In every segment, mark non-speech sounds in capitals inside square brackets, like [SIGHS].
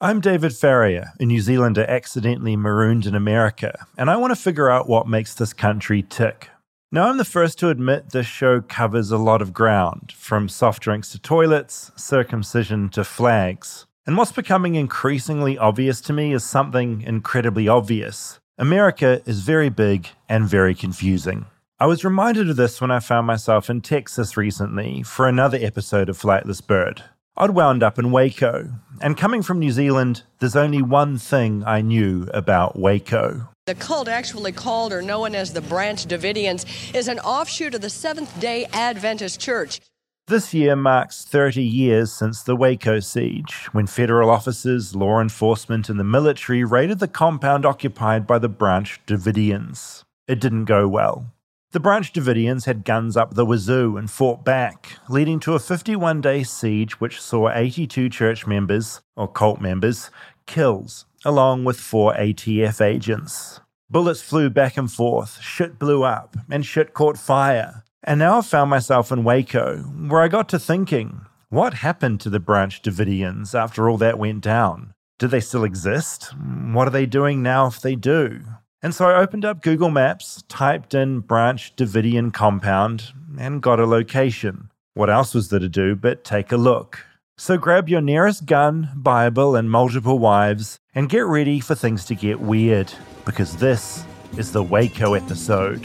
I'm David Farrier, a New Zealander accidentally marooned in America, and I want to figure out what makes this country tick. Now, I'm the first to admit this show covers a lot of ground, from soft drinks to toilets, circumcision to flags. And what's becoming increasingly obvious to me is something incredibly obvious. America is very big and very confusing. I was reminded of this when I found myself in Texas recently for another episode of Flightless Bird. I'd wound up in Waco, and coming from New Zealand, there's only one thing I knew about Waco. The cult, actually called or known as the Branch Davidians, is an offshoot of the Seventh day Adventist Church. This year marks 30 years since the Waco siege, when federal officers, law enforcement, and the military raided the compound occupied by the Branch Davidians. It didn't go well. The Branch Davidians had guns up the wazoo and fought back, leading to a 51 day siege which saw 82 church members, or cult members, killed, along with four ATF agents. Bullets flew back and forth, shit blew up, and shit caught fire. And now I found myself in Waco, where I got to thinking what happened to the Branch Davidians after all that went down? Do they still exist? What are they doing now if they do? And so I opened up Google Maps, typed in Branch Davidian Compound, and got a location. What else was there to do but take a look? So grab your nearest gun, Bible, and multiple wives, and get ready for things to get weird, because this is the Waco episode.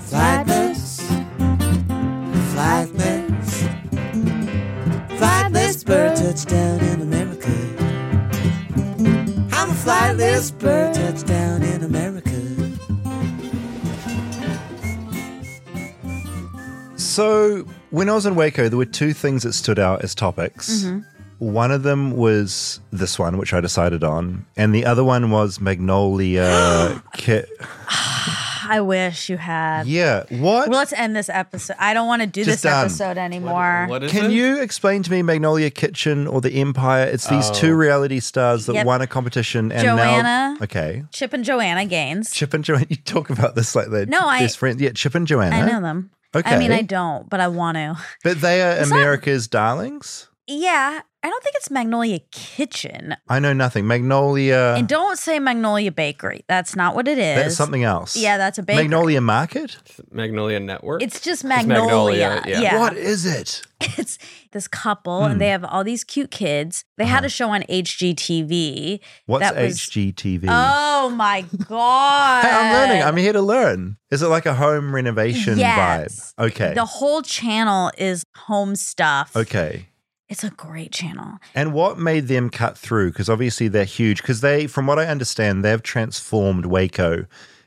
Flightless, flightless, flightless bird touchdown in America. I'm a flightless bird touchdown So, when I was in Waco, there were two things that stood out as topics. Mm-hmm. One of them was this one, which I decided on, and the other one was Magnolia. [GASPS] Ki- I wish you had. yeah, what? Well, let's end this episode. I don't want to do Just this done. episode anymore. What is Can it? you explain to me Magnolia Kitchen or the Empire? It's these Oh. two reality stars that Yep. won a competition and Joanna. now okay. Chip and Joanna Gaines. Chip and Joanna, [LAUGHS] you talk about this like they're No, I- best friends. Yeah, Chip and Joanna. I know them. Okay. I mean, I don't, but I want to. But they are It's not- America's darlings. Yeah, I don't think it's Magnolia Kitchen. I know nothing. Magnolia. and don't say Magnolia Bakery. That's not what it is. that's something else. Yeah, that's a bakery. Magnolia Market. Magnolia Network. It's just Magnolia, Magnolia. yeah. What is it? [LAUGHS] It's this couple, and hmm. they have all these cute kids. They had uh-huh. a show on HGTV. What's that was- HGTV? Oh my [LAUGHS] god! Hey, I'm learning. I'm here to learn. Is it like a home renovation Yes. vibe? Okay. The whole channel is home stuff. okay. It's a great channel. And what made them cut through? Because obviously they're huge. Because they, from what I understand, they've transformed Waco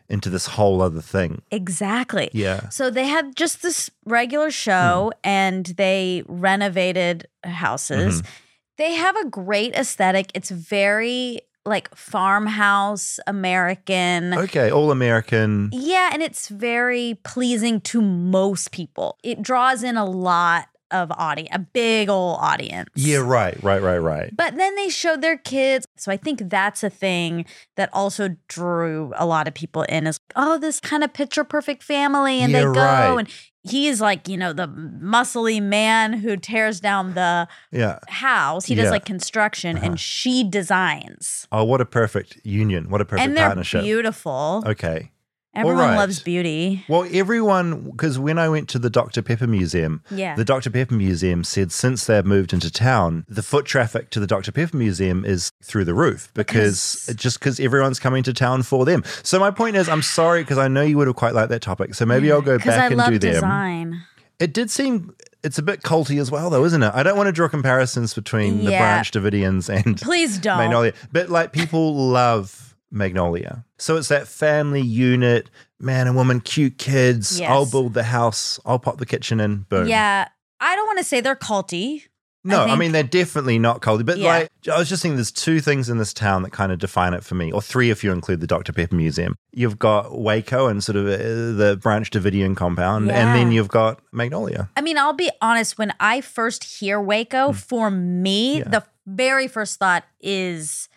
into this whole other thing. Exactly. Yeah. So they had just this regular show Hmm. and they renovated houses. Mm-hmm. They have a great aesthetic. It's very like farmhouse American. Okay. All American. Yeah, and it's very pleasing to most people. It draws in a lot of audience, a big old audience. Yeah. Right. Right. Right. Right. But then they showed their kids. So I think that's a thing that also drew a lot of people in is, oh, this kind of picture perfect family. And they go right. and he's like, you know, the muscly man who tears down the Yeah. house. He does Yeah. like construction and uh-huh. she designs. Oh, what a perfect union. What a perfect and they're partnership. beautiful. Okay. Everyone right. loves beauty. Well, everyone, because when I went to the Dr. Pepper Museum, Yeah. the Dr. Pepper Museum said since they've moved into town, the foot traffic to the Dr. Pepper Museum is through the roof because, Because- just because everyone's coming to town for them. So my point is, I'm sorry because I know you would have quite liked that topic. So maybe I'll go back I and love do them. design. It did seem it's a bit culty as well, though, isn't it? I don't want to draw comparisons between the Branch Davidians and Please don't. Magnolia, but like people love Magnolia. So it's that family unit, man and woman, cute kids. Yes. I'll build the house, I'll pop the kitchen in, boom. Yeah. I don't want to say they're culty. No, I, think- mean they're definitely not culty, but Yeah. like I was just thinking, there's two things in this town that kind of define it for me, or three if you include the Dr Pepper Museum. You've got Waco and sort of uh, the Branch Davidian compound, and then you've got Magnolia. I mean, I'll be honest, when I first hear Waco, for me. Yeah. the very first thought is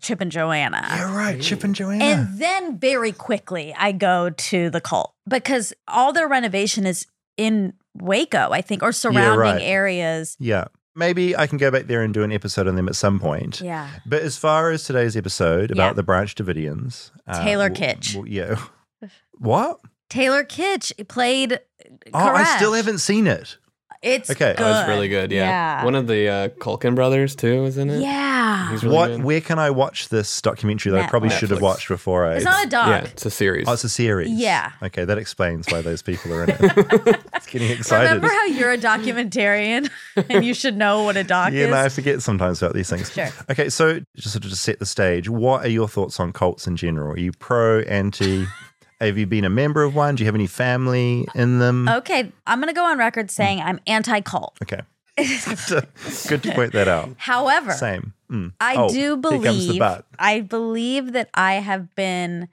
Chip and Joanna. You're right, Chip and Joanna. And then very quickly I go to the cult because all their renovation is in Waco, I think, or surrounding right. areas. yeah, maybe I can go back there and do an episode on them at some point. Yeah. But as far as today's episode about Yeah. the Branch Davidians, uh, Taylor w- Kitsch. w- yeah. [LAUGHS] What? Taylor Kitsch played. Oh, I still haven't seen it. It's Okay. good. Oh, it's really good. Yeah. Yeah. One of the uh, Culkin brothers too is in it. Yeah. He's really what? good. Where can I watch this documentary that I probably should have watched before I? It's not a dog. Yeah, it's a series. Oh, it's a series. Yeah. Okay, that explains why those people are in it. [LAUGHS] it's getting excited. Remember how you're a documentarian [LAUGHS] and you should know what a doc yeah, is? no, I forget sometimes about these things. Sure. Okay, so just sort of to set the stage, what are your thoughts on cults in general? Are you pro, anti? Have you been a member of one? Do you have any family in them? Okay, I'm going to go on record saying I'm anti cult. Okay. [LAUGHS] good, to, point that out. However, Same. Mm. I Oh, do Here comes the believe. I believe that I have been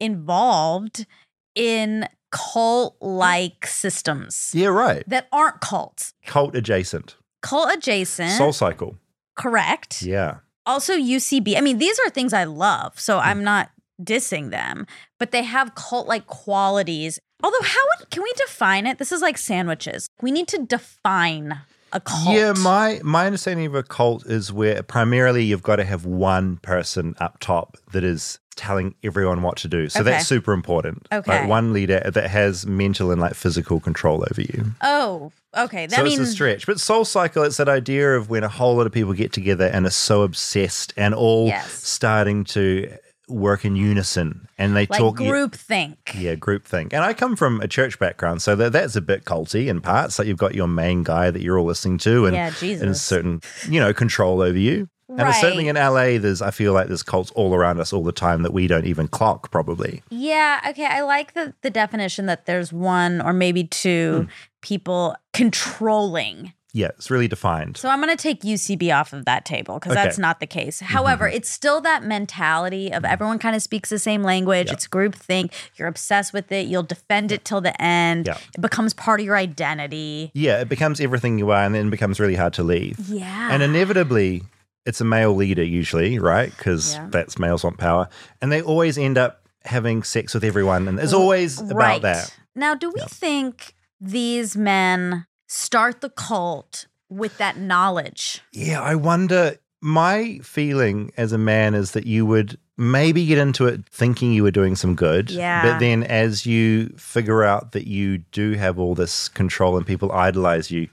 involved in cult like systems Yeah, right. that aren't cults. Cult adjacent. Cult adjacent, Soul Cycle. correct. Yeah. Also UCB. I mean, these are things I love, so I'm not dissing them, but they have cult like qualities. Although how would, can we define it? This is like sandwiches. We need to define a cult. Yeah, my my understanding of a cult is where primarily you've got to have one person up top that is telling everyone what to do. So Okay. that's super important. Okay. Like one leader that has mental and like physical control over you. Oh, okay. That so means it's a stretch. But Soul Cycle, it's that idea of when a whole lot of people get together and are so obsessed and all Yes. starting to work in unison and they like talk group think. Yeah, group think. And I come from a church background, so that, that's a bit culty in parts. Like you've got your main guy that you're all listening to and, Yeah, and Jesus. certain, you know, control over you. And it's certainly in LA, there's I feel like there's cults all around us all the time that we don't even clock probably. Yeah, okay. I like the the definition that there's one or maybe two Hmm. people controlling. Yeah, it's really defined. So I'm going to take UCB off of that table because Okay. Mm-hmm. that's not the case. However, it's still that mentality of everyone kind of speaks the same language. Yeah. It's group think. You're obsessed with it. You'll defend it till the end. Yeah. It becomes part of your identity. yeah, it becomes everything you are and then becomes really hard to leave. Yeah. And inevitably, it's a male leader usually, right? Because Yeah. that's males want power. And they always end up having sex with everyone. And it's always about that. Now, do we think these men start the cult with that knowledge? Yeah, I wonder. My feeling as a man is that you would maybe get into it thinking you were doing some good. Yeah. But then as you figure out that you do have all this control and people idolize you,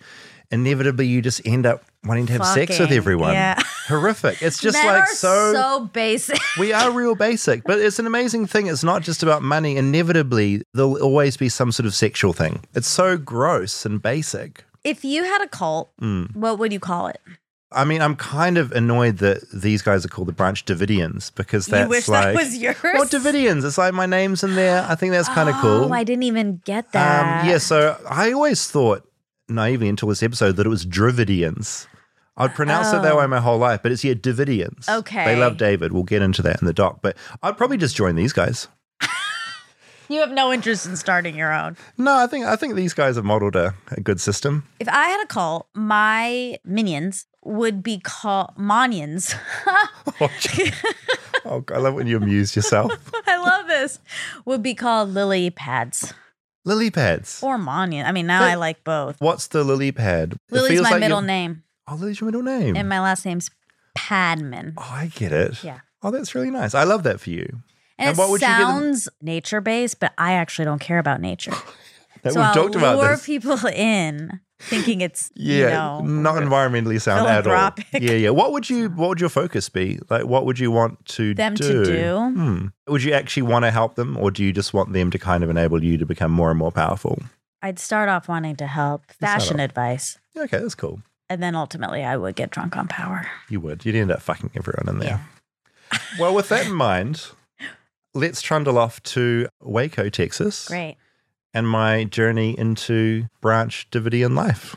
inevitably you just end up wanting to have sex with everyone. yeah. Horrific. It's [LAUGHS] just like so. so basic. we are real basic, but it's an amazing thing. It's not just about money. Inevitably, there'll always be some sort of sexual thing. It's so gross and basic. if you had a cult, Mm. what would you call it? I mean, I'm kind of annoyed that these guys are called the Branch Davidians because that's you wish like that was yours. well, Davidians. It's like my name's in there. I think that's kind of Oh, cool. I didn't even get that. Um, yeah, so I always thought naively until this episode that it was Dravidians. I'd pronounced it that Oh. way my whole life, but it's yeah, Davidians. Okay. They love David. We'll get into that in the doc, but I'd probably just join these guys. [LAUGHS] You have no interest in starting your own. No, I think I think these guys have modeled a, a good system. If I had a cult, my minions would be called monions. [LAUGHS] Oh, oh, I love when you amuse yourself. [LAUGHS] I love this. Would be called lily pads lily pads. or monion. I mean, now But- I like both. What's the lily pad? It Lily's feels my like middle you're- name, Oh, Lily's your middle name. and my last name's Padman. oh, I get it. Yeah. Oh, that's really nice. I love that for you. And, And it what would you give them- sounds nature based, but I actually don't care about nature. [LAUGHS] That so we've I'll talked about lure this. people in thinking it's Yeah, you know, not environmentally sound at all. Yeah, yeah. What would you? What would your focus be? Like, what would you want to Them to do? do? Hmm. Would you actually want to help them, or do you just want them to kind of enable you to become more and more powerful? I'd start off wanting to help, fashion advice, Yeah, okay, that's cool. and then ultimately I would get drunk on power. You would. You'd end up fucking everyone in there. well, with that in mind, let's trundle off to Waco, Texas, Great. And my journey into Branch Davidian life.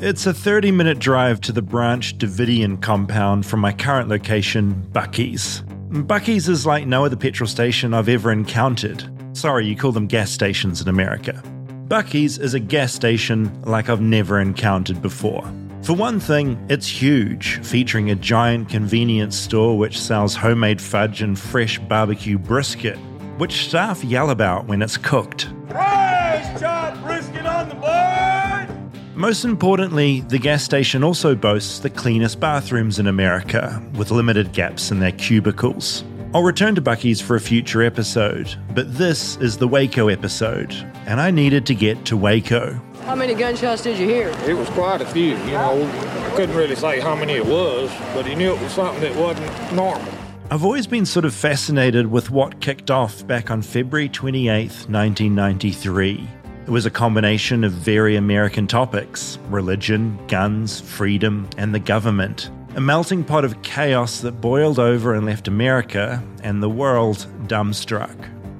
It's a 30 minute drive to the Branch Davidian compound from my current location, Buc-ee's. Buc-ee's is like no other petrol station I've ever encountered. Sorry, you call them gas stations in America. Buc-ee's is a gas station like I've never encountered before. For one thing, it's huge, featuring a giant convenience store which sells homemade fudge and fresh barbecue brisket, which staff yell about when it's cooked. Fresh chopped brisket on the board! Most importantly, the gas station also boasts the cleanest bathrooms in America, with limited gaps in their cubicles. I'll return to Buc-ee's for a future episode, but this is the Waco episode, and I needed to get to Waco. How many gunshots did you hear? It was quite a few, you know. I couldn't really say how many it was, but he knew it was something that wasn't normal. I've always been sort of fascinated with what kicked off back on February 28th, 1993. It was a combination of very American topics religion, guns, freedom, and the government. A melting pot of chaos that boiled over and left America and the world dumbstruck.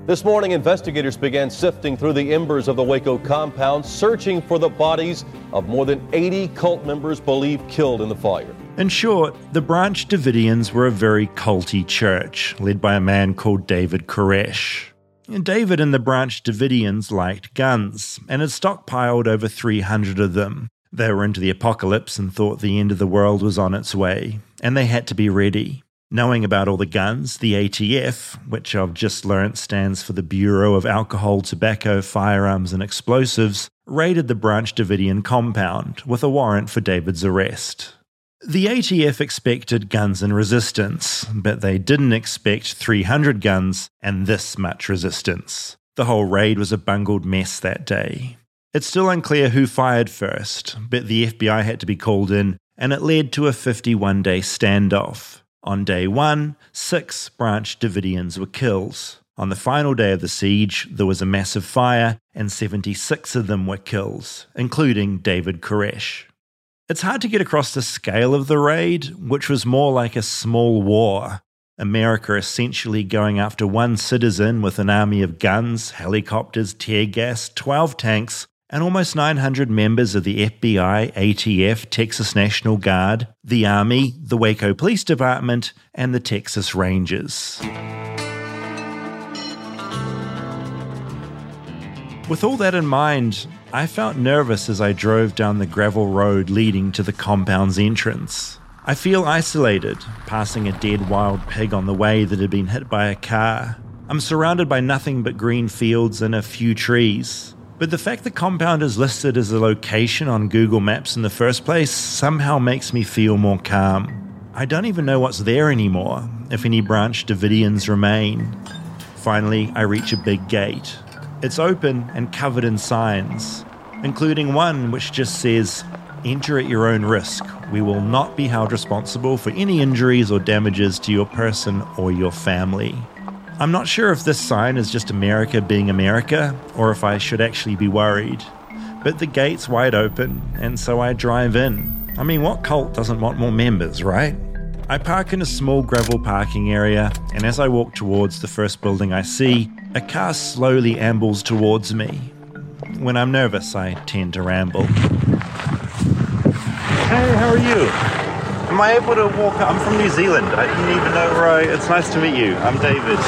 This morning, investigators began sifting through the embers of the Waco compound, searching for the bodies of more than 80 cult members believed killed in the fire. In short, the Branch Davidians were a very culty church, led by a man called David Koresh. David and the Branch Davidians liked guns, and had stockpiled over 300 of them. They were into the apocalypse and thought the end of the world was on its way, and they had to be ready. Knowing about all the guns, the ATF, which I've just learnt stands for the Bureau of Alcohol, Tobacco, Firearms and Explosives, raided the Branch Davidian compound with a warrant for David's arrest. The ATF expected guns and resistance, but they didn't expect 300 guns and this much resistance. The whole raid was a bungled mess that day. It's still unclear who fired first, but the FBI had to be called in, and it led to a 51 day standoff. On day one, six Branch Davidians were killed. On the final day of the siege, there was a massive fire, and 76 of them were killed, including David Koresh. It's hard to get across the scale of the raid, which was more like a small war. America essentially going after one citizen with an army of guns, helicopters, tear gas, 12 tanks, and almost 900 members of the FBI, ATF, Texas National Guard, the Army, the Waco Police Department, and the Texas Rangers. With all that in mind, I felt nervous as I drove down the gravel road leading to the compound's entrance. I feel isolated, passing a dead wild pig on the way that had been hit by a car. I'm surrounded by nothing but green fields and a few trees. But the fact the compound is listed as a location on Google Maps in the first place somehow makes me feel more calm. I don't even know what's there anymore, if any branch Davidians remain. Finally, I reach a big gate. It's open and covered in signs, including one which just says, Enter at your own risk. We will not be held responsible for any injuries or damages to your person or your family. I'm not sure if this sign is just America being America or if I should actually be worried. But the gate's wide open, and so I drive in. I mean, what cult doesn't want more members, right? I park in a small gravel parking area, and as I walk towards the first building I see, a car slowly ambles towards me. When I'm nervous, I tend to ramble. Hey, how are you? Am I able to walk? I'm from New Zealand. I didn't even know where I. It's nice to meet you. I'm David.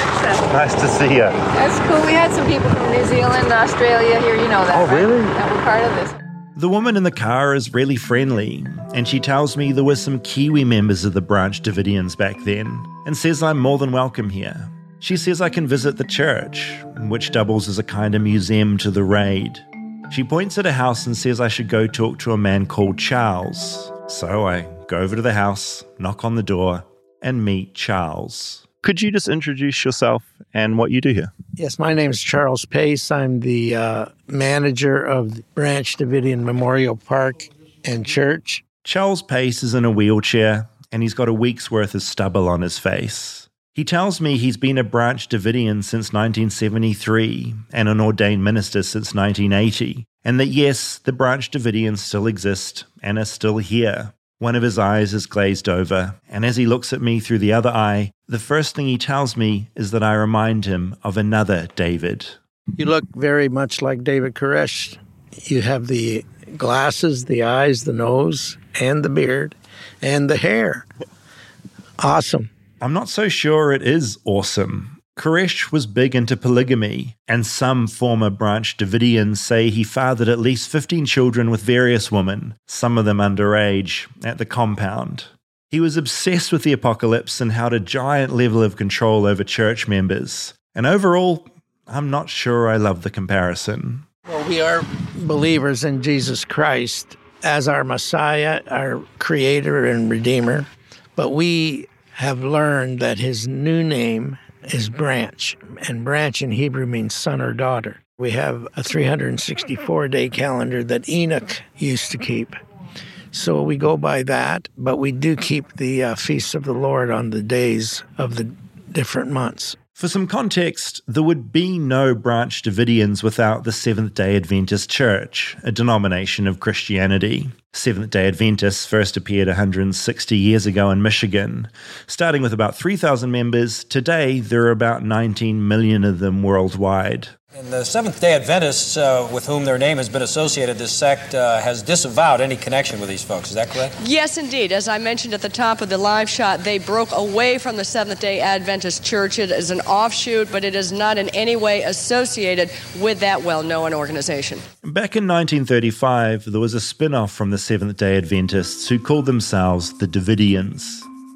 Nice to see you. That's cool. We had some people from New Zealand, Australia here. You know that. Oh, right? really? That were part of this. The woman in the car is really friendly, and she tells me there were some Kiwi members of the Branch Davidians back then, and says I'm more than welcome here. She says I can visit the church, which doubles as a kind of museum to the raid. She points at a house and says I should go talk to a man called Charles. So I go over to the house, knock on the door, and meet Charles. Could you just introduce yourself and what you do here? Yes, my name is Charles Pace. I'm the uh, manager of Branch Davidian Memorial Park and Church. Charles Pace is in a wheelchair and he's got a week's worth of stubble on his face. He tells me he's been a Branch Davidian since 1973 and an ordained minister since 1980, and that yes, the Branch Davidians still exist and are still here. One of his eyes is glazed over, and as he looks at me through the other eye, the first thing he tells me is that I remind him of another David. You look very much like David Koresh. You have the glasses, the eyes, the nose, and the beard, and the hair. Awesome. I'm not so sure it is awesome. Koresh was big into polygamy, and some former Branch Davidians say he fathered at least 15 children with various women, some of them underage, at the compound. He was obsessed with the apocalypse and held a giant level of control over church members. And overall, I'm not sure I love the comparison. Well, we are believers in Jesus Christ as our Messiah, our Creator and Redeemer, but we have learned that His new name is Branch, and Branch in Hebrew means son or daughter. We have a 364 day calendar that Enoch used to keep. So we go by that, but we do keep the uh, feasts of the Lord on the days of the different months. For some context, there would be no Branch Davidians without the Seventh day Adventist Church, a denomination of Christianity. Seventh day Adventists first appeared 160 years ago in Michigan. Starting with about 3,000 members, today there are about 19 million of them worldwide. And the Seventh day Adventists, uh, with whom their name has been associated, this sect uh, has disavowed any connection with these folks. Is that correct? Yes, indeed. As I mentioned at the top of the live shot, they broke away from the Seventh day Adventist Church. It is an offshoot, but it is not in any way associated with that well known organization. Back in 1935, there was a spin off from the Seventh day Adventists who called themselves the Davidians.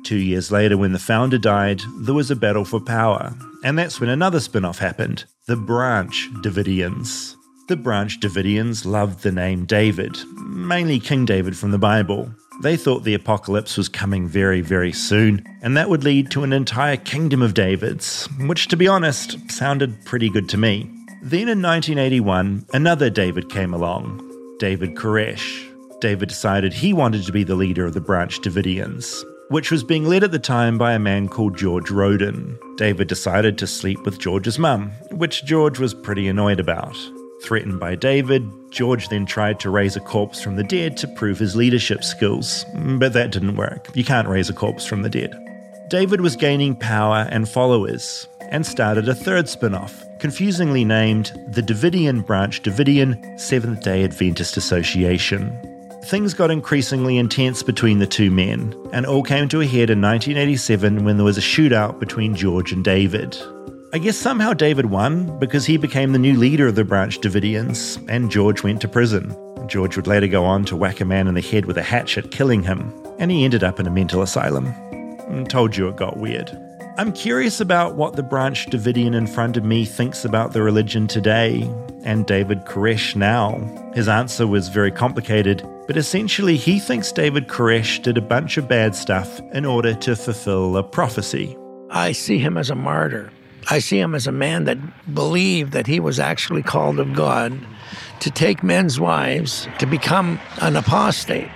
Two years later, when the founder died, there was a battle for power. And that's when another spin off happened the Branch Davidians. The Branch Davidians loved the name David, mainly King David from the Bible. They thought the apocalypse was coming very, very soon, and that would lead to an entire kingdom of Davids, which, to be honest, sounded pretty good to me. Then in 1981, another David came along David Koresh. David decided he wanted to be the leader of the Branch Davidians which was being led at the time by a man called George Roden. David decided to sleep with George's mum, which George was pretty annoyed about. Threatened by David, George then tried to raise a corpse from the dead to prove his leadership skills, but that didn't work. You can't raise a corpse from the dead. David was gaining power and followers, and started a third spin off, confusingly named the Davidian Branch Davidian Seventh day Adventist Association. Things got increasingly intense between the two men, and all came to a head in 1987 when there was a shootout between George and David. I guess somehow David won because he became the new leader of the Branch Davidians, and George went to prison. George would later go on to whack a man in the head with a hatchet, killing him, and he ended up in a mental asylum. I told you it got weird. I'm curious about what the Branch Davidian in front of me thinks about the religion today and David Koresh now. His answer was very complicated, but essentially he thinks David Koresh did a bunch of bad stuff in order to fulfill a prophecy. I see him as a martyr. I see him as a man that believed that he was actually called of God to take men's wives to become an apostate.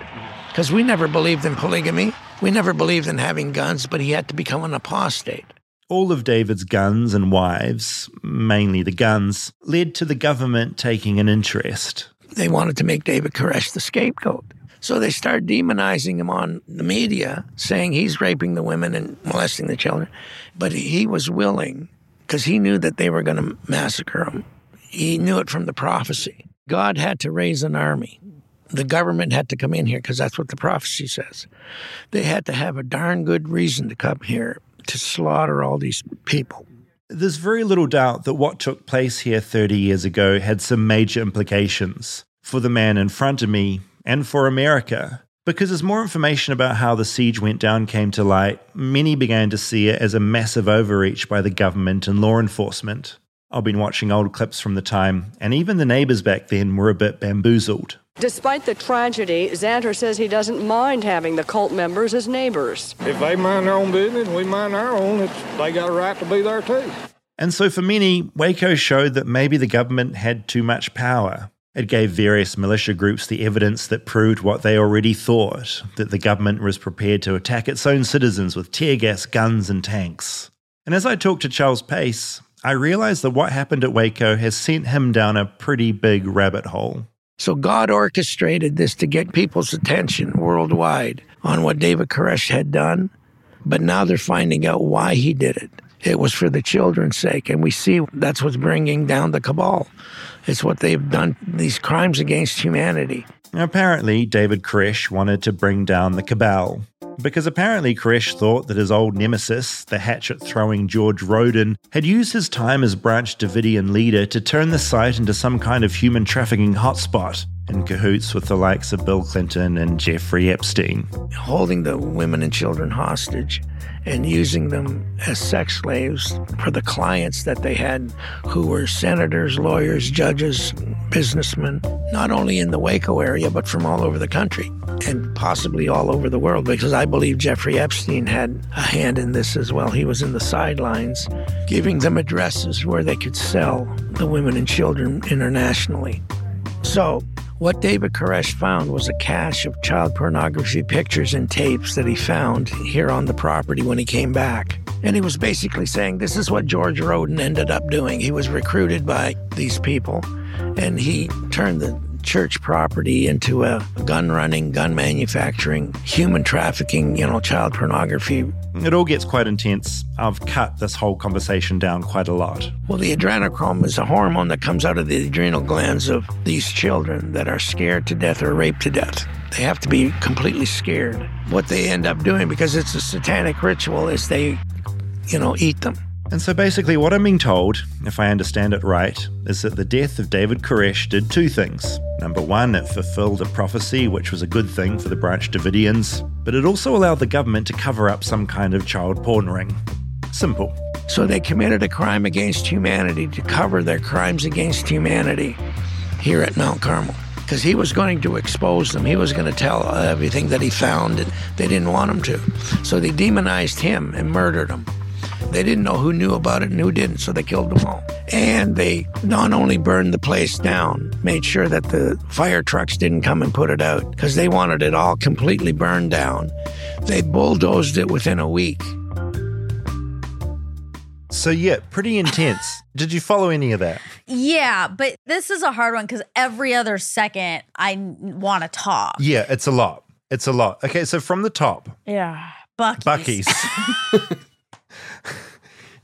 Because we never believed in polygamy. We never believed in having guns, but he had to become an apostate. All of David's guns and wives, mainly the guns, led to the government taking an interest. They wanted to make David Koresh the scapegoat. So they started demonizing him on the media, saying he's raping the women and molesting the children. But he was willing because he knew that they were going to massacre him. He knew it from the prophecy. God had to raise an army. The government had to come in here because that's what the prophecy says. They had to have a darn good reason to come here to slaughter all these people. There's very little doubt that what took place here 30 years ago had some major implications for the man in front of me and for America. Because as more information about how the siege went down came to light, many began to see it as a massive overreach by the government and law enforcement. I've been watching old clips from the time, and even the neighbors back then were a bit bamboozled. Despite the tragedy, Xanter says he doesn't mind having the cult members as neighbors. If they mind their own business we mind our own, it's, they got a right to be there too. And so for many, Waco showed that maybe the government had too much power. It gave various militia groups the evidence that proved what they already thought that the government was prepared to attack its own citizens with tear gas, guns, and tanks. And as I talked to Charles Pace, I realized that what happened at Waco has sent him down a pretty big rabbit hole. So God orchestrated this to get people's attention worldwide on what David Koresh had done, but now they're finding out why he did it. It was for the children's sake, and we see that's what's bringing down the cabal. It's what they've done, these crimes against humanity. Apparently, David Koresh wanted to bring down the cabal. Because apparently, Koresh thought that his old nemesis, the hatchet throwing George Roden, had used his time as Branch Davidian leader to turn the site into some kind of human trafficking hotspot. In cahoots with the likes of Bill Clinton and Jeffrey Epstein. holding the women and children hostage and using them as sex slaves for the clients that they had who were senators, lawyers, judges, businessmen, not only in the Waco area, but from all over the country and possibly all over the world, because I believe Jeffrey Epstein had a hand in this as well. He was in the sidelines, giving them addresses where they could sell the women and children internationally. So, what David Koresh found was a cache of child pornography pictures and tapes that he found here on the property when he came back. And he was basically saying this is what George Roden ended up doing. He was recruited by these people and he turned the church property into a gun running, gun manufacturing, human trafficking, you know, child pornography. It all gets quite intense. I've cut this whole conversation down quite a lot. Well, the adrenochrome is a hormone that comes out of the adrenal glands of these children that are scared to death or raped to death. They have to be completely scared. What they end up doing, because it's a satanic ritual, is they, you know, eat them. And so basically, what I'm being told, if I understand it right, is that the death of David Koresh did two things. Number one, it fulfilled a prophecy, which was a good thing for the Branch Davidians, but it also allowed the government to cover up some kind of child porn ring. Simple. So they committed a crime against humanity to cover their crimes against humanity here at Mount Carmel. Because he was going to expose them. He was going to tell everything that he found, and they didn't want him to. So they demonized him and murdered him. They didn't know who knew about it and who didn't, so they killed them all. And they not only burned the place down, made sure that the fire trucks didn't come and put it out, because they wanted it all completely burned down. They bulldozed it within a week. So, yeah, pretty intense. [LAUGHS] Did you follow any of that? Yeah, but this is a hard one because every other second I want to talk. Yeah, it's a lot. It's a lot. Okay, so from the top, Yeah. Buc-ee's. Buc-ee's. [LAUGHS]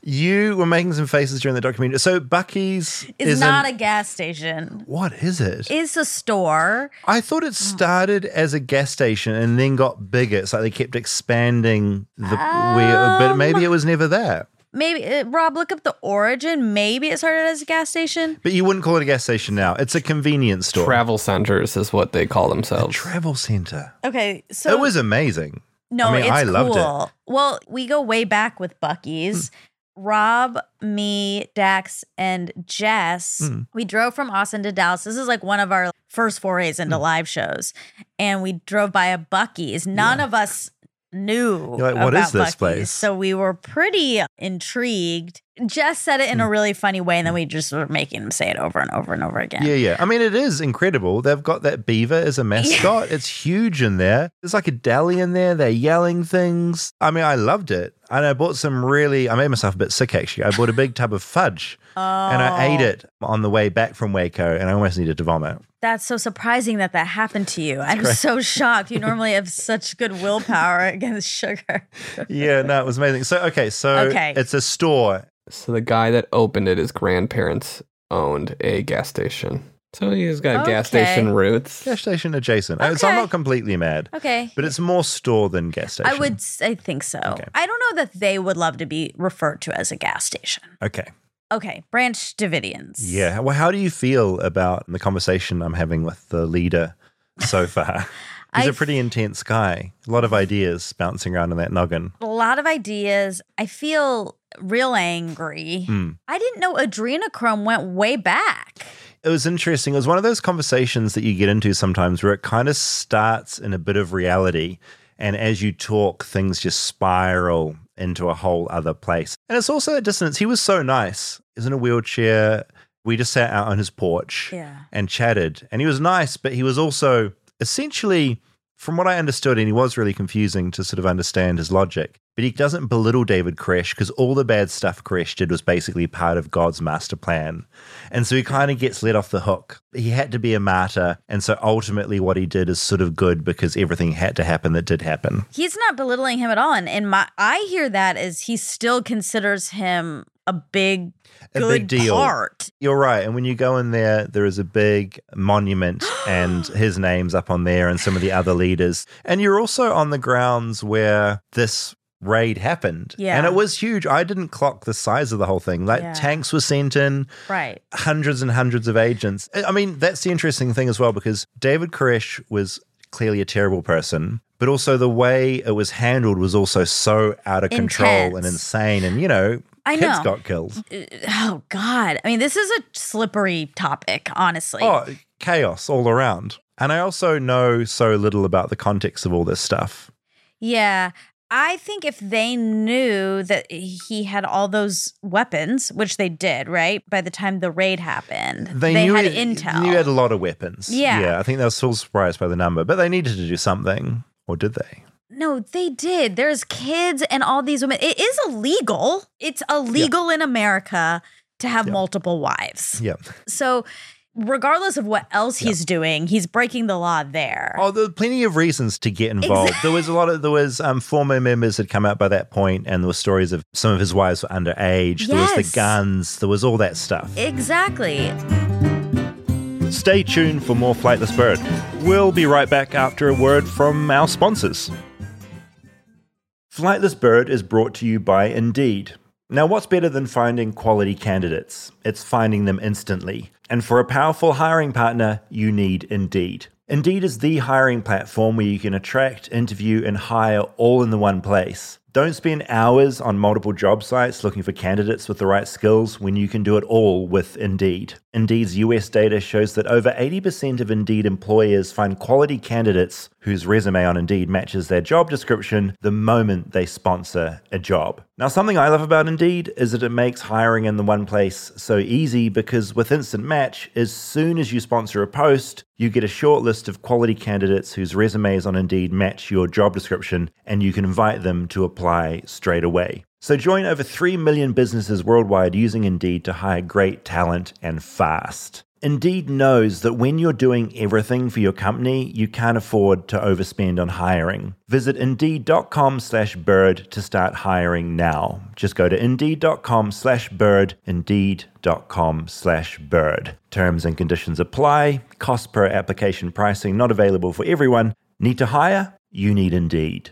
you were making some faces during the documentary. So, Buc-ee's It's is not an- a gas station. What is it? It's a store. I thought it started as a gas station and then got bigger. It's like they kept expanding the where, but maybe it was never that. Maybe uh, Rob, look up the origin. Maybe it started as a gas station. But you wouldn't call it a gas station now. It's a convenience store. Travel centers is what they call themselves. travel center. Okay, so it was amazing. No, I mean, it's I loved cool. it. Well, we go way back with Buc-ee's. Rob, me, Dax, and Jess. Hmm. We drove from Austin to Dallas. This is like one of our first forays into Hmm. live shows. And we drove by a Buc-ee's. None of us knew like, "What is this Buc-ee's." place? So we were pretty intrigued. Jess said it in a mm. really funny way, and then we just were making him say it over and over and over again. Yeah, yeah. I mean, it is incredible. They've got that beaver as a mascot. It's huge in there. There's like a deli in there. They're yelling things. I mean, I loved it. And I bought some really, I made myself a bit sick actually. I bought a big tub of fudge and I oh. ate Oh. it on the way back from Waco and I almost needed to vomit. That's so surprising that that happened to you. I'm great. so shocked. You [LAUGHS] normally have such good willpower against sugar. Yeah, no, it was amazing. So, okay, so Okay. it's a store. So the guy that opened it, his grandparents owned a gas station. So he's got gas station roots. Gas station adjacent. Uh, So I'm Okay. not completely mad. Okay. But it's more store than gas station. I would I think so. I don't know that they would love to be referred to as a gas station. Okay. Okay, Branch Davidians. Yeah. Well, how do you feel about the conversation I'm having with the leader so far? [LAUGHS] He's a pretty intense guy. A lot of ideas bouncing around in that noggin. A lot of ideas. I feel real angry. Hmm. I didn't know adrenochrome went way back. It was interesting. It was one of those conversations that you get into sometimes where it kind of starts in a bit of reality. And as you talk, things just spiral into a whole other place. And it's also a dissonance. He was so nice. He's in a wheelchair. We just sat out on his porch Yeah. and chatted. And he was nice, but he was also essentially, from what I understood, and he was really confusing to sort of understand his logic, but he doesn't belittle David Koresh because all the bad stuff Koresh did was basically part of God's master plan. And so he kind of gets let off the hook. He had to be a martyr. And so ultimately, what he did is sort of good because everything had to happen that did happen. He's not belittling him at all. And, and my I hear that as he still considers him a big A good big deal. part. You're right. And when you go in there, there is a big monument [GASPS] and his name's up on there and some of the other leaders. And you're also on the grounds where this raid happened. Yeah. And it was huge. I didn't clock the size of the whole thing. Like Yeah. tanks were sent in, Right. hundreds and hundreds of agents. I I mean, that's the interesting thing as well because David Koresh was clearly a terrible person, but also the way it was handled was also so out of control and insane. And, you know, I know. kids know. got killed. Uh, oh God. I mean, this is a slippery topic, honestly. Oh, chaos all around. And I also know so little about the context of all this stuff. Yeah. I think if they knew that he had all those weapons, which they did, right? By the time the raid happened, they, knew had he- intel. Knew he had a lot of weapons. Yeah. Yeah. I think they were still surprised by the number, but they needed to do something. Or did they? No, they did. There's kids and all these women. It is illegal. It's illegal in America to have multiple wives. Yeah. So, regardless of what else he's doing, he's breaking the law there. Oh, there plenty of reasons to get involved. There was a lot of there was um, former members had come out by that point, and there were stories of some of his wives were underage. There was Yes. the guns. There was all that stuff. Exactly. Stay tuned for more Flightless Bird. We'll be right back after a word from our sponsors. Flightless Bird is brought to you by Indeed. Now, what's better than finding quality candidates? It's finding them instantly. And for a powerful hiring partner, you need Indeed. Indeed is the hiring platform where you can attract, interview, and hire all in the one place. Don't spend hours on multiple job sites looking for candidates with the right skills when you can do it all with Indeed. Indeed's US data shows that over 80% of Indeed employers find quality candidates whose resume on Indeed matches their job description the moment they sponsor a job. Now, something I love about Indeed is that it makes hiring in the one place so easy because with Instant Match, as soon as you sponsor a post, you get a short list of quality candidates whose resumes on Indeed match your job description, and you can invite them to apply straight away. So join over 3 million businesses worldwide using Indeed to hire great talent and fast. Indeed knows that when you're doing everything for your company, you can't afford to overspend on hiring. Visit indeed.com slash bird to start hiring now. Just go to indeed.com slash bird, indeed.com slash bird. Terms and conditions apply. Cost per application pricing not available for everyone. Need to hire? You need Indeed.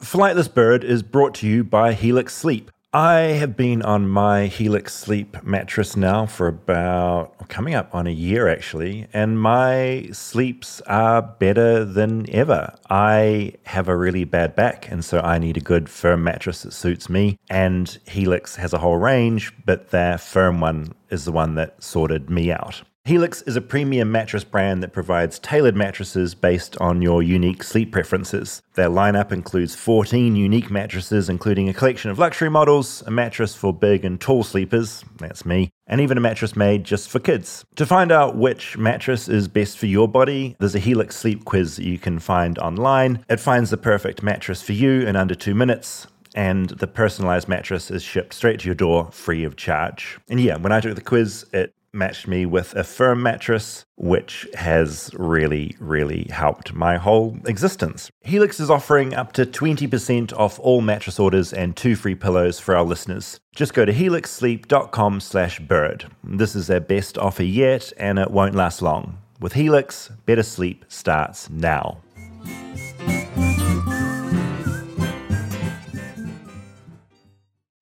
Flightless Bird is brought to you by Helix Sleep. I have been on my Helix Sleep mattress now for about oh, coming up on a year actually, and my sleeps are better than ever. I have a really bad back, and so I need a good firm mattress that suits me. And Helix has a whole range, but their firm one is the one that sorted me out. Helix is a premium mattress brand that provides tailored mattresses based on your unique sleep preferences. Their lineup includes 14 unique mattresses, including a collection of luxury models, a mattress for big and tall sleepers, that's me, and even a mattress made just for kids. To find out which mattress is best for your body, there's a Helix sleep quiz that you can find online. It finds the perfect mattress for you in under two minutes and the personalized mattress is shipped straight to your door free of charge. And yeah, when I took the quiz, it matched me with a firm mattress, which has really, really helped my whole existence. Helix is offering up to 20% off all mattress orders and two free pillows for our listeners. Just go to helixsleep.com slash bird. This is their best offer yet, and it won't last long. With Helix, better sleep starts now.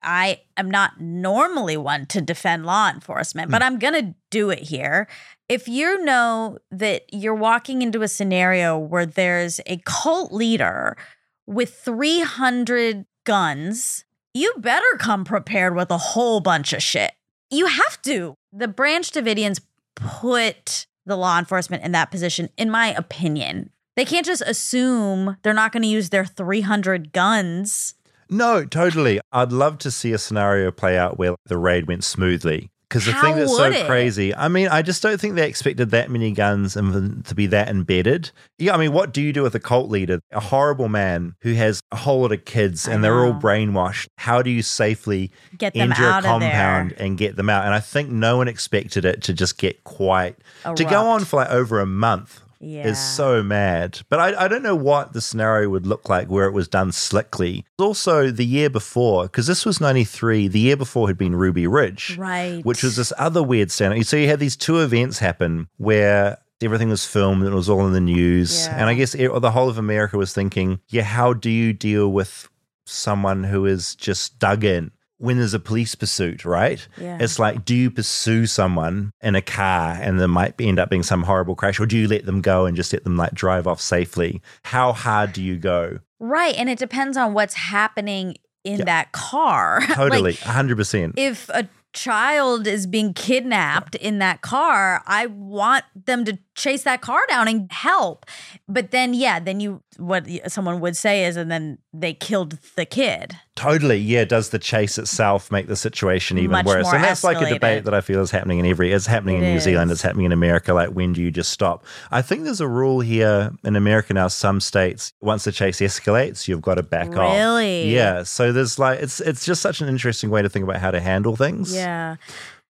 I am not normally one to defend law enforcement, but hmm. I'm going to do it here. If you know that you're walking into a scenario where there's a cult leader with 300 guns, you better come prepared with a whole bunch of shit. You have to. The Branch Davidians put the law enforcement in that position, in my opinion. They can't just assume they're not going to use their 300 guns. No, totally. I'd love to see a scenario play out where the raid went smoothly. Because the How thing that's so it? crazy, I mean, I just don't think they expected that many guns and to be that embedded. Yeah, I mean, what do you do with a cult leader, a horrible man who has a whole lot of kids and they're all brainwashed? How do you safely Get them enter out a of there. compound and get them out? And I think no one expected it to just get quite to go on for like over a month. Yeah. Is so mad. But I, I don't know what the scenario would look like where it was done slickly. Also, the year before, because this was 93, the year before had been Ruby Ridge. Right. Which was this other weird scenario. So you had these two events happen where everything was filmed and it was all in the news. Yeah. And I guess e- the whole of America was thinking, yeah, how do you deal with someone who is just dug in. When there's a police pursuit, right? Yeah. It's like, do you pursue someone in a car and there might be, end up being some horrible crash, or do you let them go and just let them like drive off safely? How hard do you go? Right. And it depends on what's happening in that car. [LAUGHS] Like, Totally, 100%. if a child is being kidnapped in that car, I want them to chase that car down and help. But then, yeah, then you, what someone would say is, and then they killed the kid. Totally. Yeah. Does the chase itself make the situation even Much worse? And that's like a debate that I feel is happening in every, it's happening in It New Zealand, is. it's happening in America. Like, when do you just stop? I think there's a rule here in America now, some states, once the chase escalates, you've got to back off. Really? Yeah. So there's like, it's, it's just such an interesting way to think about how to handle things. Yeah.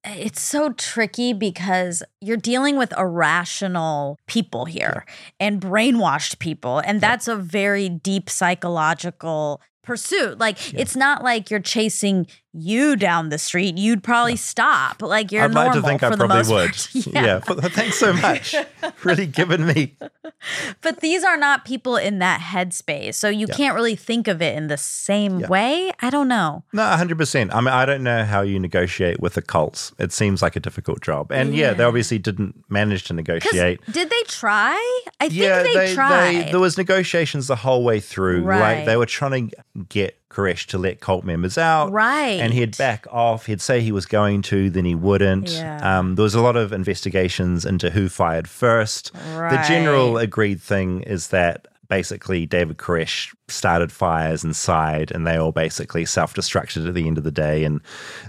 It's so tricky because you're dealing with irrational people here and brainwashed people. And that's a very deep psychological pursuit. Like, it's not like you're chasing you down the street. You'd probably stop. Like, you're I'd like normal to think for I the probably would. part. [LAUGHS] yeah. But thanks so much. [LAUGHS] really given me. But these are not people in that headspace. So you Yeah. can't really think of it in the same way. I don't know. No, 100%. I mean, I don't know how you negotiate with the cults. It seems like a difficult job. And yeah, they obviously didn't manage to negotiate. Did they try? I think yeah, they, tried. there was negotiations the whole way through. Like Right. they were trying to get Koresh to let cult members out. Right. And he'd back off. He'd say he was going to, then he wouldn't. Yeah. Um, there was a lot of investigations into who fired first. The general agreed thing is that basically David Koresh started fires inside and they all basically self-destructed at the end of the day. And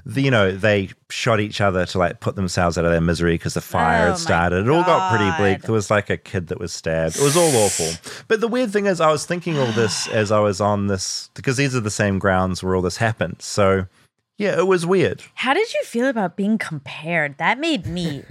the, you know they shot each other to like put themselves out of their misery because the fire Oh had started. It all got pretty bleak. There was like a kid that was stabbed. It was all awful. But the weird thing is i was thinking all this [SIGHS] as i was on this because these are the same grounds where all this happened. So yeah it was weird. How did you feel about being compared? That made me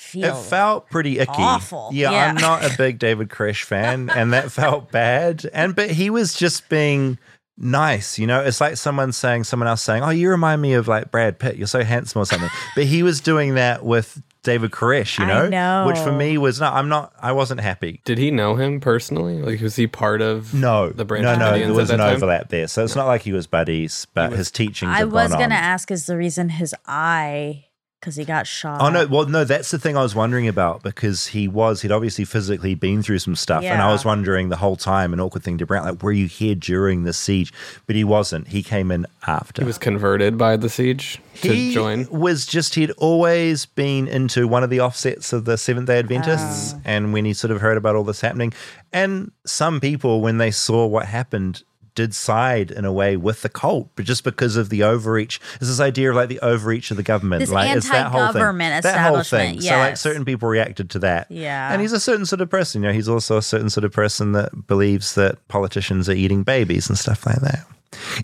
feel It felt pretty icky. awful. Yeah, Yeah. I'm not a big David Koresh fan, and that [LAUGHS] felt bad. And but he was just being nice, you know. It's like someone saying, someone else saying, "Oh, you remind me of like Brad Pitt. You're so handsome," or something. but he was doing that with David Koresh, you I know, which for me was not. I'm not. I wasn't happy. Did he know him personally? Like, was he part of No, the branch no, no. There was at an overlap there, so it's not like he was buddies, but his teachings. I was gonna ask is the reason his eye because he got shot. Oh no, well no, that's the thing I was wondering about because he was he'd obviously physically been through some stuff, and I was wondering the whole time an awkward thing to bring out, like were you here during the siege? But he wasn't. He came in after. He was converted by the siege to He join. was just he'd always been into one of the offsets of the Seventh Day Adventists, Oh. and when he sort of heard about all this happening, and some people when they saw what happened did side in a way with the cult, but just because of the overreach, is this idea of like the overreach of the government, This like it's that whole thing, that whole thing. establishment, So like certain people reacted to that, Yeah. and he's a certain sort of person. You know, he's also a certain sort of person that believes that politicians are eating babies and stuff like that.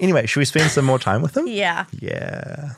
Anyway, should we spend some more time with him? Yeah. Yeah.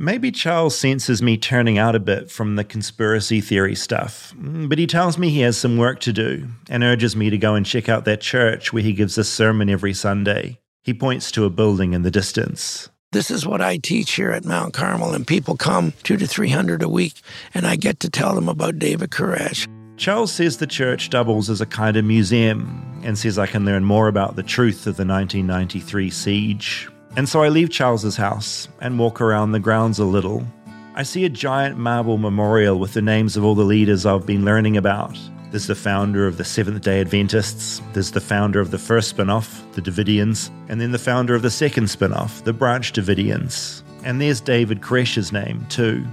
Maybe Charles senses me turning out a bit from the conspiracy theory stuff, Mm, but he tells me he has some work to do and urges me to go and check out that church where he gives a sermon every Sunday. He points to a building in the distance. This is what I teach here at Mount Carmel, and people come two to three hundred a week, and I get to tell them about David Koresh. Charles says the church doubles as a kind of museum and says I can learn more about the truth of the 1993 siege. And so I leave Charles's house and walk around the grounds a little. I see a giant marble memorial with the names of all the leaders I've been learning about. There's the founder of the Seventh day Adventists, there's the founder of the first spin off, the Davidians, and then the founder of the second spin off, the Branch Davidians. And there's David Koresh's name, too.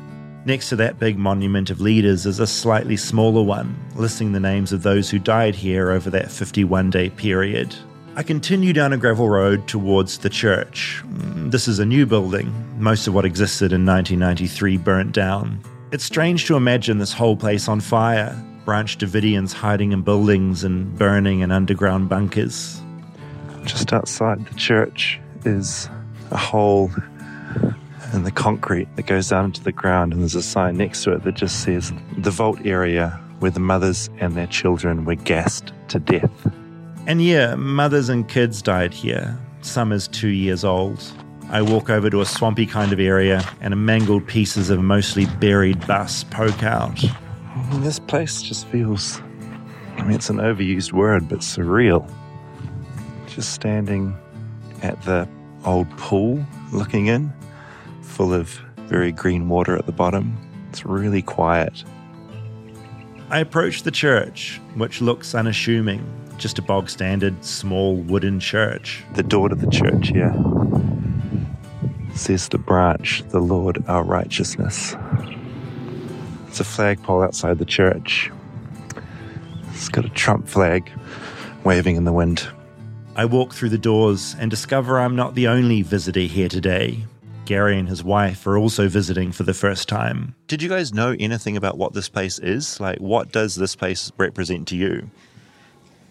Next to that big monument of leaders is a slightly smaller one, listing the names of those who died here over that 51 day period. I continue down a gravel road towards the church. Mm, This is a new building. Most of what existed in 1993 burnt down. It's strange to imagine this whole place on fire, Branch Davidians hiding in buildings and burning in underground bunkers. Just outside the church is a hole in the concrete that goes down into the ground, and there's a sign next to it that just says the vault area where the mothers and their children were gassed to death. And yeah, mothers and kids died here. Some is two years old. I walk over to a swampy kind of area, and mangled pieces of mostly buried bus poke out. This place just feels, I mean, it's an overused word, but surreal. Just standing at the old pool looking in, full of very green water at the bottom. It's really quiet. I approach the church, which looks unassuming, just a bog standard small wooden church. The door to the church here says the branch, the Lord our righteousness. It's a flagpole outside the church. It's got a Trump flag waving in the wind. I walk through the doors and discover I'm not the only visitor here today. Gary and his wife are also visiting for the first time. Did you guys know anything about what this place is? Like, what does this place represent to you?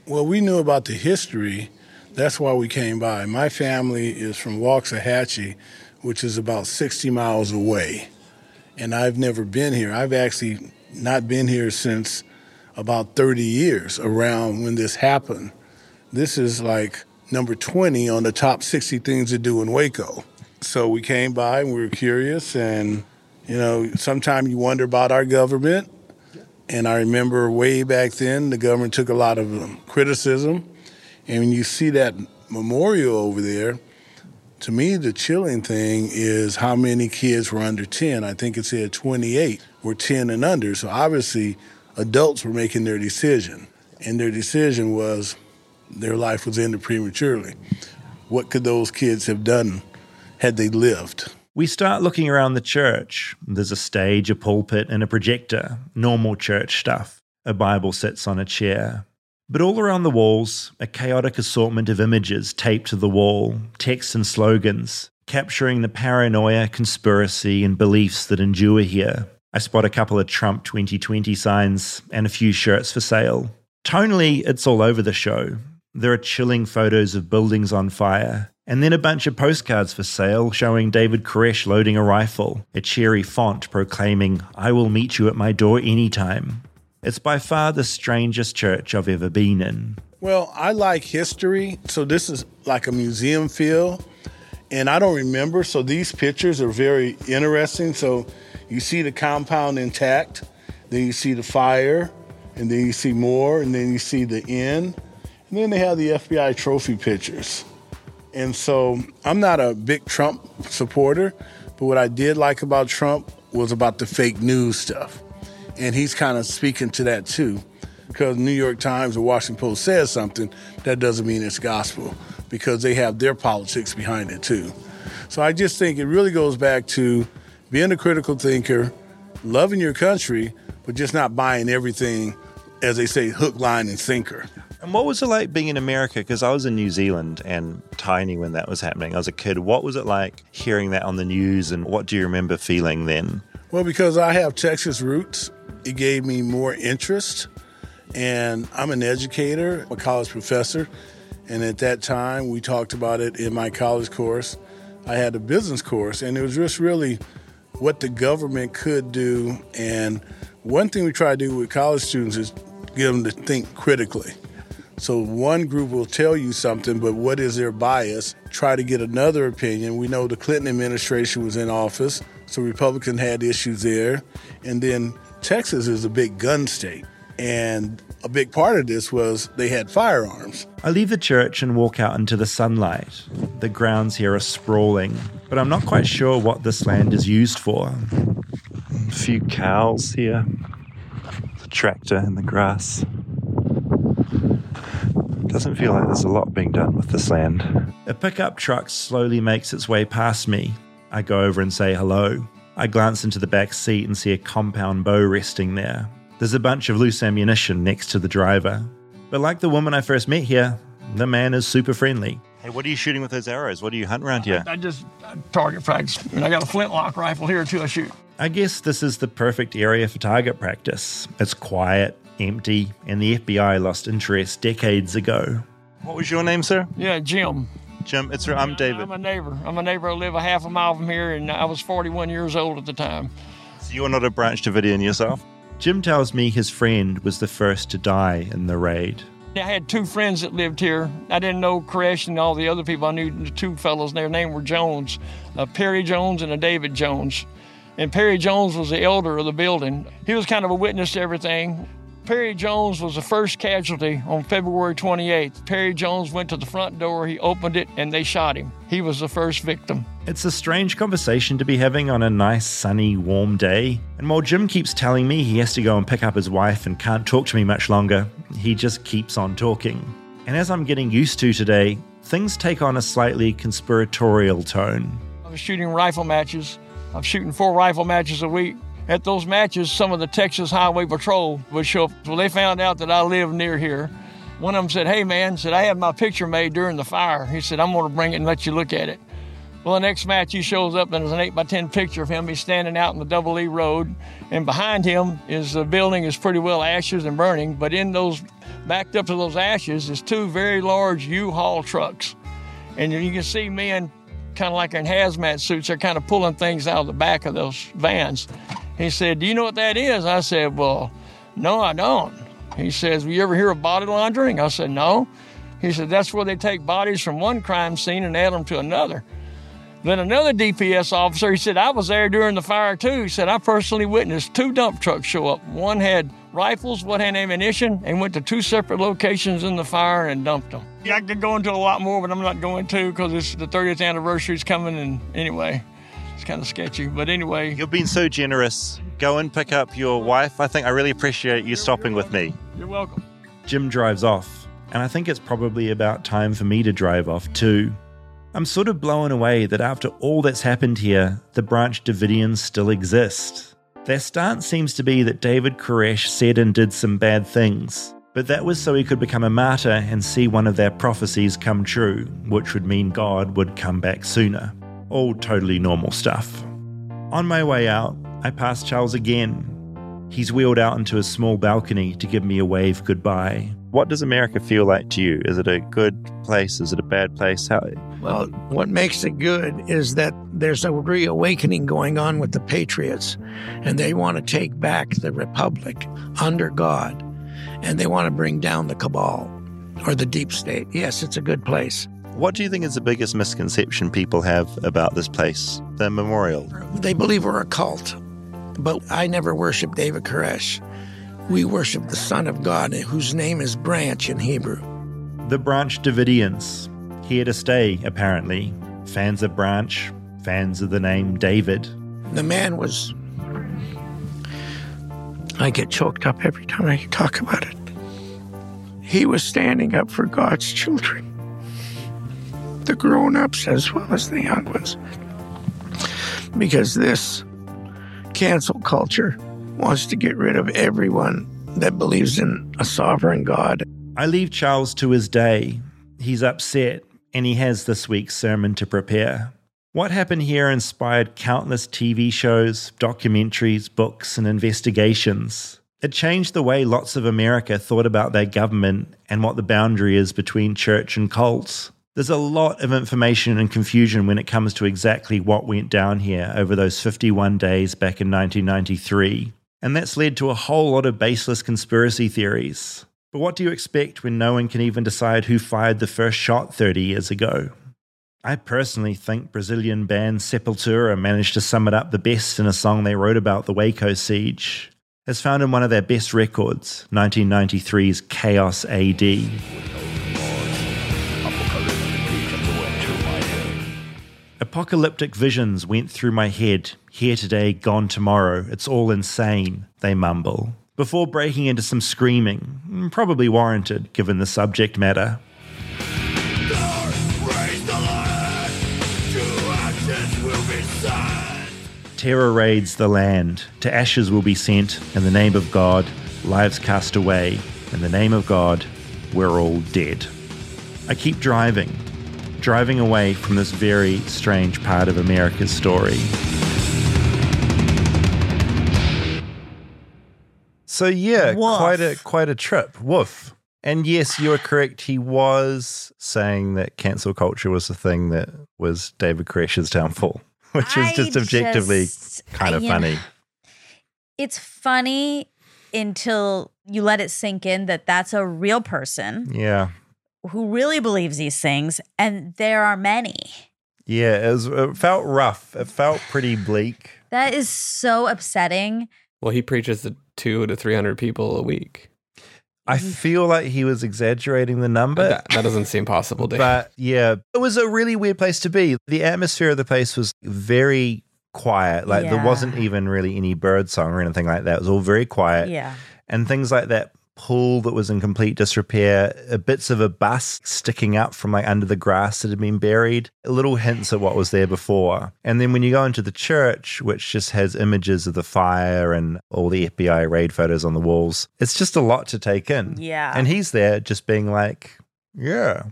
Well, we knew about the history. That's why we came by. My family is from Waxahachie, which is about 60 miles away. And I've never been here. I've actually not been here since about 30 years around when this happened. This is like number 20 on the top 60 things to do in Waco. So we came by and we were curious and you know, sometimes you wonder about our government. And I remember way back then, the government took a lot of um, criticism. And when you see that memorial over there, to me, the chilling thing is how many kids were under 10. I think it said 28 were 10 and under. So obviously, adults were making their decision. And their decision was their life was ended prematurely. What could those kids have done had they lived? We start looking around the church. There's a stage, a pulpit, and a projector. Normal church stuff. A Bible sits on a chair. But all around the walls, a chaotic assortment of images taped to the wall, texts and slogans, capturing the paranoia, conspiracy, and beliefs that endure here. I spot a couple of Trump 2020 signs and a few shirts for sale. Tonally, it's all over the show. There are chilling photos of buildings on fire, and then a bunch of postcards for sale showing David Koresh loading a rifle, a cheery font proclaiming, I will meet you at my door anytime. It's by far the strangest church I've ever been in. Well, I like history, so this is like a museum feel. And I don't remember, so these pictures are very interesting. So you see the compound intact, then you see the fire, and then you see more, and then you see the inn. And then they have the FBI trophy pictures. And so I'm not a big Trump supporter, but what I did like about Trump was about the fake news stuff. And he's kind of speaking to that too. Because New York Times or Washington Post says something, that doesn't mean it's gospel because they have their politics behind it too. So I just think it really goes back to being a critical thinker, loving your country, but just not buying everything, as they say, hook, line, and sinker. And what was it like being in America? Because I was in New Zealand and tiny when that was happening. I was a kid. What was it like hearing that on the news, and what do you remember feeling then? Well, because I have Texas roots, it gave me more interest. And I'm an educator, a college professor. And at that time, we talked about it in my college course. I had a business course, and it was just really what the government could do. And one thing we try to do with college students is get them to think critically. So one group will tell you something, but what is their bias? Try to get another opinion. We know the Clinton administration was in office, so Republicans had issues there. And then Texas is a big gun state. And a big part of this was they had firearms. I leave the church and walk out into the sunlight. The grounds here are sprawling, but I'm not quite sure what this land is used for. A few cows here, the tractor in the grass. Doesn't feel like there's a lot being done with this land. A pickup truck slowly makes its way past me. I go over and say hello. I glance into the back seat and see a compound bow resting there. There's a bunch of loose ammunition next to the driver. But like the woman I first met here, the man is super friendly. Hey, what are you shooting with those arrows? What do you hunt around here? I just uh, target practice. And I got a flintlock rifle here too. I shoot. I guess this is the perfect area for target practice. It's quiet, empty, and the FBI lost interest decades ago. What was your name, sir? Yeah, Jim. Jim, it's I'm David. I'm a neighbor. I'm a neighbor. I live a half a mile from here, and I was 41 years old at the time. So you're not a Branch Davidian yourself? Jim tells me his friend was the first to die in the raid. I had two friends that lived here. I didn't know Koresh and all the other people. I knew the two fellows. Their name were Jones, a Perry Jones and a David Jones. And Perry Jones was the elder of the building. He was kind of a witness to everything. Perry Jones was the first casualty on February 28th. Perry Jones went to the front door, he opened it, and they shot him. He was the first victim. It's a strange conversation to be having on a nice, sunny, warm day. And while Jim keeps telling me he has to go and pick up his wife and can't talk to me much longer, he just keeps on talking. And as I'm getting used to today, things take on a slightly conspiratorial tone. I was shooting rifle matches. I'm shooting four rifle matches a week. At those matches, some of the Texas Highway Patrol would show up. Well, they found out that I live near here. One of them said, Hey, man, said, I had my picture made during the fire. He said, I'm going to bring it and let you look at it. Well, the next match, he shows up and there's an 8 by 10 picture of him. He's standing out in the Double E Road. And behind him is the building is pretty well ashes and burning. But in those, backed up to those ashes, is two very large U-Haul trucks. And you can see men kind of like in hazmat suits. They're kind of pulling things out of the back of those vans. He said, Do you know what that is? I said, Well, no, I don't. He says, Will you ever hear of body laundering? I said, No. He said, That's where they take bodies from one crime scene and add them to another. Then another DPS officer, he said, I was there during the fire too. He said, I personally witnessed two dump trucks show up. One had rifles, one had ammunition, and went to two separate locations in the fire and dumped them. Yeah, I could go into a lot more, but I'm not going to because it's the 30th anniversary is coming. And anyway, it's kind of sketchy. But anyway, You've been so generous. Go and pick up your wife. I think I really appreciate you stopping with me. you're welcome. Jim drives off, and I think it's probably about time for me to drive off too. I'm sort of blown away that after all that's happened here, the Branch Davidians still exist. Their stance seems to be that David Koresh said and did some bad things, but that was so he could become a martyr and see one of their prophecies come true, which would mean God would come back sooner. All totally normal stuff. On my way out, I pass Charles again. He's wheeled out into a small balcony to give me a wave goodbye. What does America feel like to you? Is it a good place? Is it a bad place? How, Well, what makes it good is that there's a reawakening going on with the patriots, and they want to take back the republic under God, and they want to bring down the cabal or the deep state. Yes, it's a good place. What do you think is the biggest misconception people have about this place, the memorial? They believe we're a cult, but I never worship David Koresh. We worship the Son of God, whose name is Branch in Hebrew. The Branch Davidians. Here to stay, apparently. Fans of Branch, fans of the name David. The man was. I get choked up every time I talk about it. He was standing up for God's children, the grown ups as well as the young ones. Because this cancel culture wants to get rid of everyone that believes in a sovereign God. I leave Charles to his day. He's upset, and he has this week's sermon to prepare. What happened here inspired countless TV shows, documentaries, books, and investigations. It changed the way lots of America thought about their government and what the boundary is between church and cults. There's a lot of information and confusion when it comes to exactly what went down here over those 51 days back in 1993. And that's led to a whole lot of baseless conspiracy theories. But what do you expect when no one can even decide who fired the first shot 30 years ago? I personally think Brazilian band Sepultura managed to sum it up the best in a song they wrote about the Waco siege. As found in one of their best records, 1993's Chaos AD. Apocalyptic visions went through my head. Here today, gone tomorrow. It's all insane, they mumble. Before breaking into some screaming, probably warranted given the subject matter. Terror raids the land. To ashes will be sent. In the name of God, lives cast away. In the name of God, we're all dead. I keep driving, driving away from this very strange part of America's story. So yeah, Woof. quite a quite a trip. Woof. And yes, you are correct. He was saying that cancel culture was the thing that was David Koresh's downfall, [LAUGHS] which is I just objectively just- kind of you know, funny. It's funny until you let it sink in that that's a real person Yeah. Who really believes these things, and there are many. Yeah, it, was, it felt rough. It felt pretty bleak. That is so upsetting. Well, he preaches to two to three hundred people a week. I mm-hmm. feel like he was exaggerating the number. That, that doesn't seem possible, Dave. But yeah, it was a really weird place to be. The atmosphere of the place was very quiet. Like there wasn't even really any bird song or anything like that. It was all very quiet. Yeah. And things like that pool that was in complete disrepair, uh, bits of a bus sticking up from like under the grass that had been buried, little hints at what was there before. And then when you go into the church, which just has images of the fire and all the FBI raid photos on the walls, it's just a lot to take in. Yeah. And he's there just being like, yeah,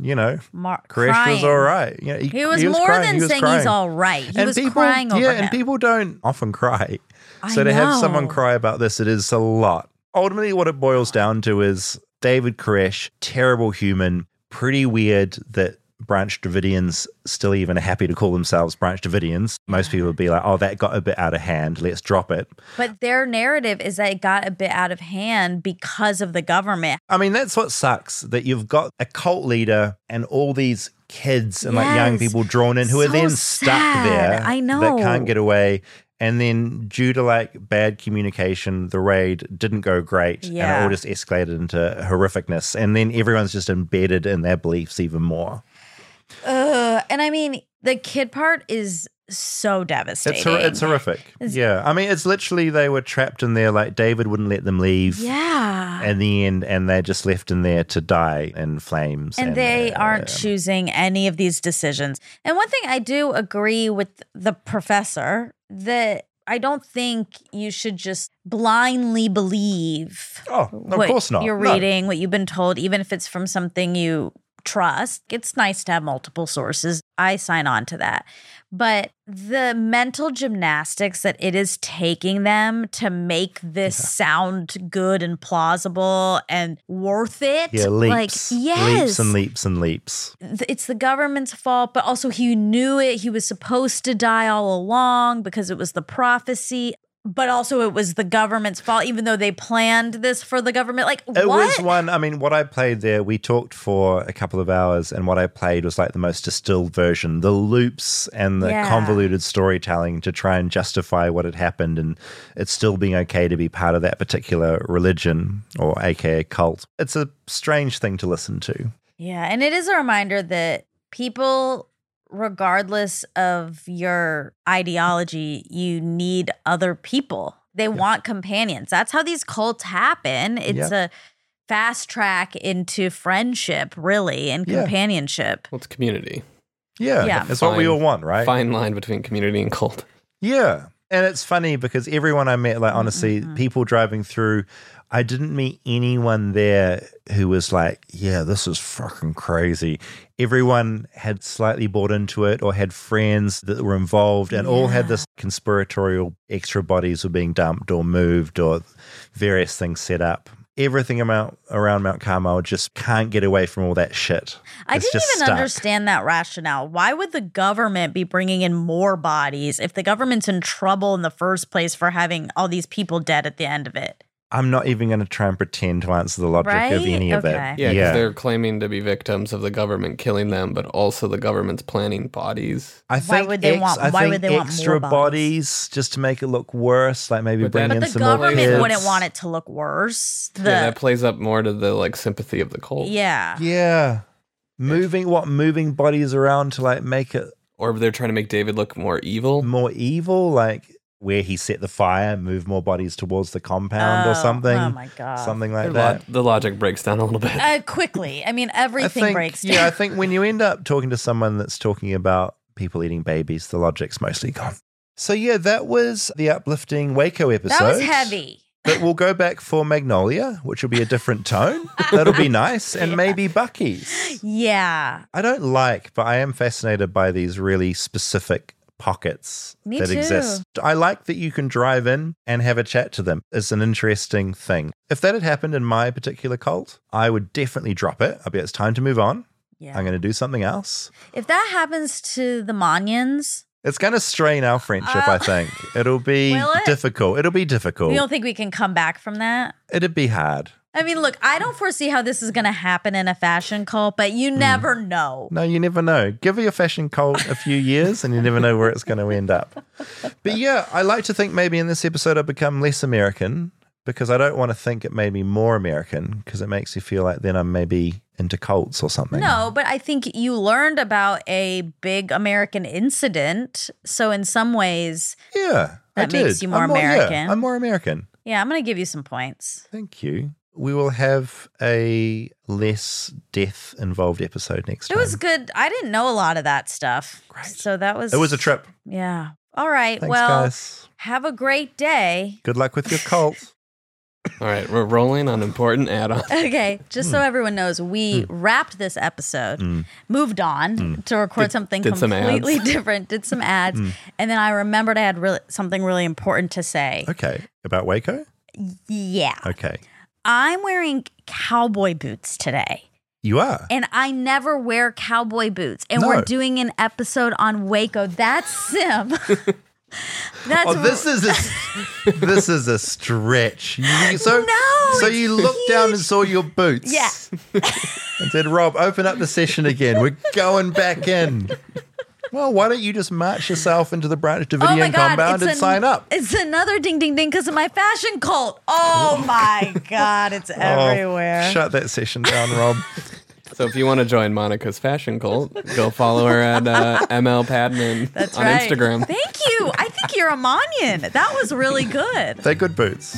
you know, Mar- Koresh was all right. You know, He was more crying. than He was saying crying. he's all right. He And was people- crying Yeah, and people don't often cry. I So to have someone cry about this, it is a lot. Ultimately, what it boils down to is David Koresh, terrible human, pretty weird that Branch Davidians still even are happy to call themselves Branch Davidians. Most people would be like, oh, that got a bit out of hand. Let's drop it. But their narrative is that it got a bit out of hand because of the government. I mean, that's what sucks that you've got a cult leader and all these kids and like young people drawn in who are then stuck sad. there. I know. That can't get away. And then, due to like bad communication, the raid didn't go great. And it all just escalated into horrificness. And then everyone's just embedded in their beliefs even more. Ugh. And I mean, the kid part is so devastating. It's, hor- it's horrific. It's- yeah. I mean, it's literally they were trapped in there. Like, David wouldn't let them leave. Yeah. In the end, and they're just left in there to die in flames. and they uh, aren't choosing any of these decisions. And one thing I do agree with the professor that I don't think you should just blindly believe Oh, of what course not. you're No. reading, what you've been told, even if it's from something you trust. It's nice to have multiple sources. I sign on to that. But the mental gymnastics that it is taking them to make this sound good and plausible and worth it. Yeah, leaps. Like, yes Leaps and leaps and leaps. It's the government's fault, but also he knew it. He was supposed to die all along because it was the prophecy. But also, it was the government's fault, even though they planned this for the government. Like, It what? was one, I mean, what I played there, we talked for a couple of hours, and what I played was like the most distilled version. The loops and the Yeah. convoluted storytelling to try and justify what had happened, and it's still being okay to be part of that particular religion or AKA cult. It's a strange thing to listen to. Yeah, and it is a reminder that people, regardless of your ideology, you need other people. They want companions. That's how these cults happen. It's Yep. a fast track into friendship, really, and Yeah. companionship. Well, it's community. Yeah, Yeah. it's what we all want, right? Fine line between community and cult. Yeah. And it's funny because everyone I met, like honestly, Mm-hmm. people driving through, I didn't meet anyone there who was like, yeah, this is fucking crazy. Everyone had slightly bought into it or had friends that were involved and all had this conspiratorial extra bodies were being dumped or moved or various things set up. Everything around, around Mount Carmel just can't get away from all that shit. I It's didn't even stuck. understand that rationale. Why would the government be bringing in more bodies if the government's in trouble in the first place for having all these people dead at the end of it? I'm not even going to try and pretend to answer the logic of Right? any of Okay. it. Yeah, because they're claiming to be victims of the government killing them, but also the government's planning bodies. I think why would they ex- want- I why think would they want extra more bodies just to make it look worse? Like maybe But bring then- in But the some more government kids. wouldn't want it to look worse. The, yeah, that plays up more to the like sympathy of the cult. yeah. Yeah, moving what moving bodies around to like make it Or they're trying to make David look more evil. more evil, like where he set the fire, move more bodies towards the compound Oh, or something. oh my God. something like The that. lo- the logic breaks down a little bit. Uh, quickly. I mean, I everything think, breaks down. yeah, I think when you end up talking to someone that's talking about people eating babies, the logic's mostly gone. So yeah, that was the uplifting Waco episode. that was heavy. But we'll go back for Magnolia, which will be a different tone. [LAUGHS] That'll be nice. And maybe Buc-ee's. Yeah. I don't like, but I am fascinated by these really specific pockets Me that too. exist. I like that you can drive in and have a chat to them. It's an interesting thing. If that had happened in my particular cult, I would definitely drop it. I'd be, it's time to move on. Yeah. I'm going to do something else. If that happens to the Monions, It's going to strain our friendship, I Uh, think. It'll be [LAUGHS] it? difficult. It'll be difficult. you don't think we can come back from that? It'd be hard. I mean, look, I don't foresee how this is going to happen in a fashion cult, but Hmm. you never know. No, you never know. Give your fashion cult a few years and you never know where it's going to end up. But yeah, I like to think maybe in this episode I become less American because I don't want to think it made me more American because it makes you feel like then I'm maybe into cults or something. No, but I think you learned about a big American incident. So in some ways, Yeah. That makes you more I'm yeah, American. I'm more American. yeah, I'm going to give you some points. Thank you. We will have a less death involved episode next It time. was good. I didn't know a lot of that stuff. Great. So that was It was a trip. Yeah. All right. Thanks, well, guys. have a great day. Good luck with your cult. [LAUGHS] All right, we're rolling on important add-on. Okay, just Hmm. so everyone knows, we wrapped this episode, Mm. moved on Mm. to record Did- something did some completely [LAUGHS] different, did some ads, Mm. and then I remembered I had really something really important to say. Okay. About Waco? Yeah. Okay. I'm wearing cowboy boots today. You are. And I never wear cowboy boots. And No. we're doing an episode on Waco. That's Sim. [LAUGHS] That's oh, this is a [LAUGHS] this is a stretch. You- so No, so you looked down and saw your boots. Yeah. [LAUGHS] and said, "Rob, open up the session again. We're going back in." Well, why don't you just match yourself into the Branch Oh my Davidian God, compound and an- sign up? It's another ding ding ding because of my fashion cult. Oh [LAUGHS] my God, it's everywhere. Oh, shut that session down, Rob. So if you want to join Monica's fashion cult, go follow her at uh, ML Padman [LAUGHS] That's on right. Instagram. Thank you. I think you're a Manian. That was really good. They're good boots.